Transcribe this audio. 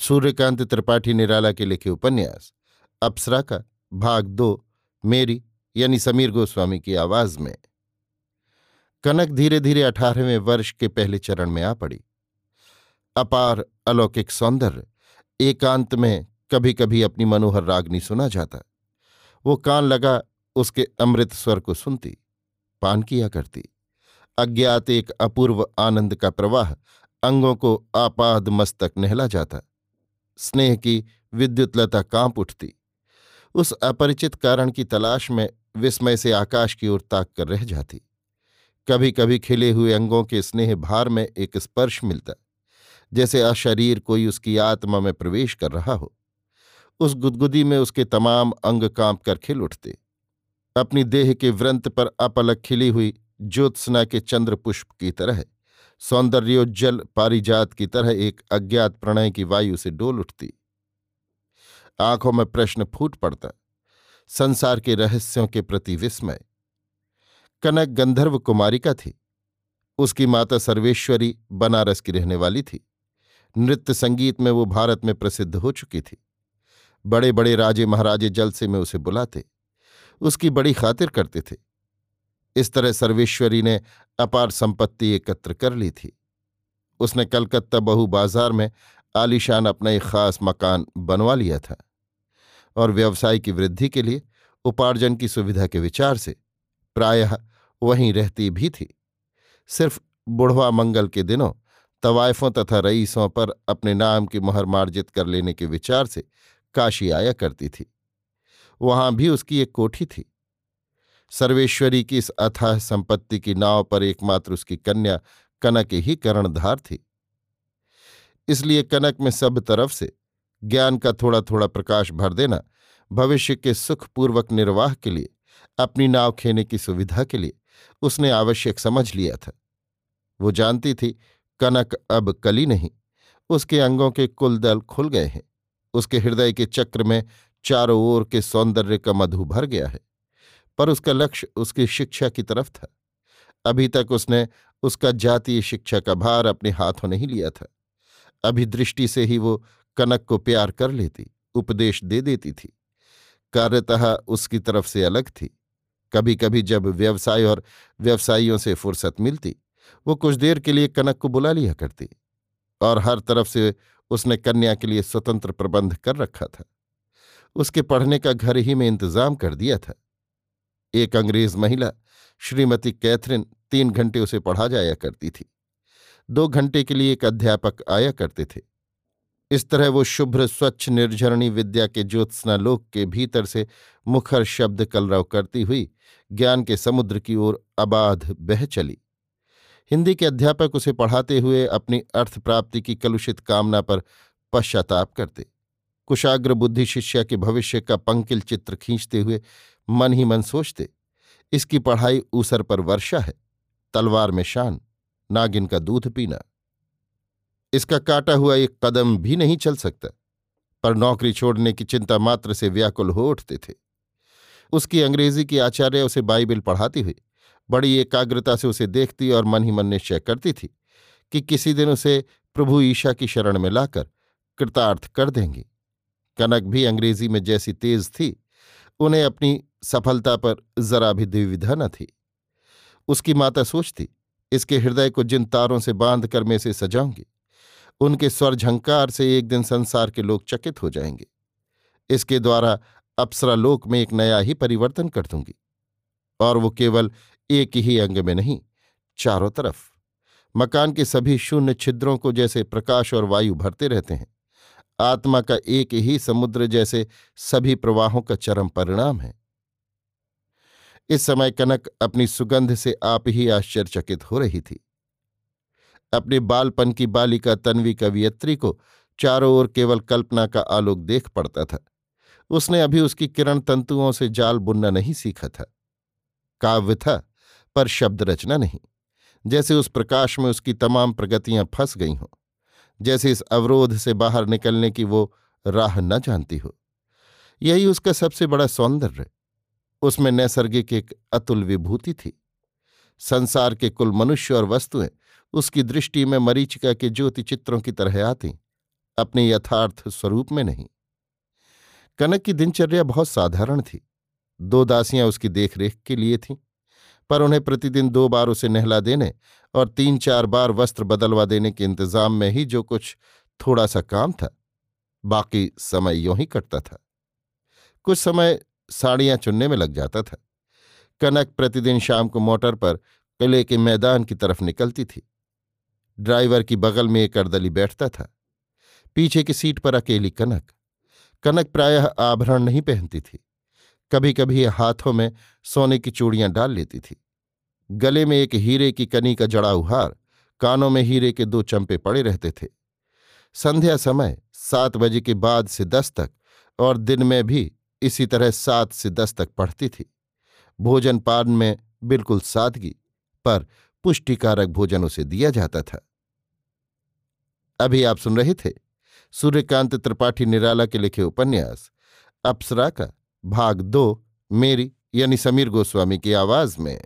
सूर्यकांत त्रिपाठी निराला के लिखे उपन्यास अप्सरा का भाग दो, मेरी, यानी समीर गोस्वामी की आवाज़ में। कनक धीरे धीरे अठारहवें वर्ष के पहले चरण में आ पड़ी। अपार अलौकिक सौंदर्य, एकांत में कभी कभी अपनी मनोहर रागनी सुना जाता। वो कान लगा, उसके अमृत स्वर को सुनती, पान किया करती। अज्ञात एक अपूर्व आनंद का प्रवाह अंगों को आपाद मस्तक नहला जाता। स्नेह की विद्युतलता काँप उठती। उस अपरिचित कारण की तलाश में विस्मय से आकाश की ओर ताक कर रह जाती। कभी कभी खिले हुए अंगों के स्नेह भार में एक स्पर्श मिलता, जैसे अशरीर कोई उसकी आत्मा में प्रवेश कर रहा हो। उस गुदगुदी में उसके तमाम अंग काँप कर खिल उठते। अपनी देह के व्रंत पर अपलक खिली हुई ज्योत्सना के चंद्र पुष्प की तरह सौंदर्योज्जल पारिजात की तरह एक अज्ञात प्रणय की वायु से डोल उठती। आँखों में प्रश्न फूट पड़ता, संसार के रहस्यों के प्रति विस्मय। कनक गंधर्व कुमारिका थी। उसकी माता सर्वेश्वरी बनारस की रहने वाली थी। नृत्य संगीत में वो भारत में प्रसिद्ध हो चुकी थी। बड़े बड़े राजे महाराजे जल से में उसे बुलाते। उसकी बड़ी खातिर करते थे। इस तरह सर्वेश्वरी ने अपार संपत्ति एकत्र कर ली थी। उसने कलकत्ता बहु बाज़ार में आलीशान अपना एक खास मकान बनवा लिया था और व्यवसाय की वृद्धि के लिए उपार्जन की सुविधा के विचार से प्रायः वहीं रहती भी थी। सिर्फ़ बुढ़वा मंगल के दिनों तवायफों तथा रईसों पर अपने नाम की मुहर मार्जित कर लेने के विचार से काशी आया करती थी। वहाँ भी उसकी एक कोठी थी। सर्वेश्वरी की इस अथाह संपत्ति की नाव पर एकमात्र उसकी कन्या कनक ही कर्णधार थी। इसलिए कनक में सब तरफ़ से ज्ञान का थोड़ा थोड़ा प्रकाश भर देना, भविष्य के सुखपूर्वक निर्वाह के लिए, अपनी नाव खेने की सुविधा के लिए उसने आवश्यक समझ लिया था। वो जानती थी, कनक अब कली नहीं, उसके अंगों के कुल दल खुल गए हैं, उसके हृदय के चक्र में चारों ओर के सौंदर्य का मधु भर गया है। पर उसका लक्ष्य उसकी शिक्षा की तरफ़ था। अभी तक उसने उसका जातीय शिक्षा का भार अपने हाथों नहीं लिया था। अभी दृष्टि से ही वो कनक को प्यार कर लेती, उपदेश दे देती थी। कार्यतः उसकी तरफ़ से अलग थी। कभी कभी जब व्यवसाय और व्यवसायियों से फुर्सत मिलती, वो कुछ देर के लिए कनक को बुला लिया करती और हर तरफ़ से उसने कन्या के लिए स्वतंत्र प्रबंध कर रखा था। उसके पढ़ने का घर ही में इंतज़ाम कर दिया था। एक अंग्रेज़ महिला श्रीमती कैथरीन तीन घंटे उसे पढ़ा जाया करती थी। दो घंटे के लिए एक अध्यापक आया करते थे। इस तरह वो शुभ्र, स्वच्छ निर्झरणी विद्या के ज्योत्सनालोक के भीतर से मुखर शब्द कलरव करती हुई ज्ञान के समुद्र की ओर अबाध बह चली। हिंदी के अध्यापक उसे पढ़ाते हुए अपनी अर्थ प्राप्ति की कलुषित कामना पर पश्चाताप करते। कुशाग्र बुद्धि शिष्या के भविष्य का पंकिल चित्र खींचते हुए मन ही मन सोचते, इसकी पढ़ाई ऊसर पर वर्षा है, तलवार में शान, नागिन का दूध पीना। इसका काटा हुआ एक कदम भी नहीं चल सकता, पर नौकरी छोड़ने की चिंता मात्र से व्याकुल हो उठते थे। उसकी अंग्रेज़ी की आचार्य उसे बाइबिल पढ़ाती हुई, बड़ी एकाग्रता से उसे देखती और मन ही मन निश्चय करती थी कि किसी दिन उसे प्रभु ईशा की शरण में लाकर कृतार्थ कर देंगी। कनक भी अंग्रेज़ी में जैसी तेज थी, उन्हें अपनी सफलता पर जरा भी द्विविधा न थी। उसकी माता सोचती, इसके हृदय को जिन तारों से बाँध कर मैं इसे सजाऊँगी, उनके स्वर झंकार से एक दिन संसार के लोग चकित हो जाएँगे। इसके द्वारा अप्सरालोक में एक नया ही परिवर्तन कर दूँगी। और वो केवल एक ही अंग में नहीं, चारों तरफ़। मकान के सभी शून्य छिद्रों को जैसे प्रकाश और वायु भरते रहते हैं। आत्मा का एक ही समुद्र जैसे सभी प्रवाहों का चरम परिणाम है। इस समय कनक अपनी सुगंध से आप ही आश्चर्यचकित हो रही थी। अपने बालपन की बालिका तन्वी कवियत्री को चारों ओर केवल कल्पना का आलोक देख पड़ता था। उसने अभी उसकी किरण तंतुओं से जाल बुनना नहीं सीखा था। काव्य था, पर शब्द रचना नहीं। जैसे उस प्रकाश में उसकी तमाम प्रगतियाँ फंस गई हों। जैसे इस अवरोध से बाहर निकलने की वो राह न जानती हो। यही उसका सबसे बड़ा सौंदर्य। उसमें नैसर्गिक एक अतुल विभूति थी। संसार के कुल मनुष्य और वस्तुएँ उसकी दृष्टि में मरीचिका के ज्योति चित्रों की तरह आती, अपने यथार्थ स्वरूप में नहीं। कनक की दिनचर्या बहुत साधारण थी। दो दासियाँ उसकी देखरेख के लिए थीं। पर उन्हें प्रतिदिन दो बार उसे नहला देने और तीन चार बार वस्त्र बदलवा देने के इंतज़ाम में ही जो कुछ थोड़ा सा काम था, बाकी समय यों ही कटता था। कुछ समय साड़ियाँ चुनने में लग जाता था। कनक प्रतिदिन शाम को मोटर पर किले के मैदान की तरफ़ निकलती थी। ड्राइवर की बगल में एक अर्दली बैठता था। पीछे की सीट पर अकेली कनक। कनक प्रायः आभरण नहीं पहनती थी। कभी कभी हाथों में सोने की चूड़ियाँ डाल लेती थी। गले में एक हीरे की कनी का जड़ा उहार, कानों में हीरे के दो चंपे पड़े रहते थे। संध्या समय, सात बजे के बाद से दस तक, और दिन में भी इसी तरह सात से दस तक पढ़ती थी। भोजन पान में बिल्कुल सादगी, पर पुष्टिकारक भोजन उसे दिया जाता था। अभी आप सुन रहे थे सूर्यकांत त्रिपाठी निराला के लिखे उपन्यास, अप्सरा का भाग दो, मेरी यानी समीर गोस्वामी की आवाज़ में।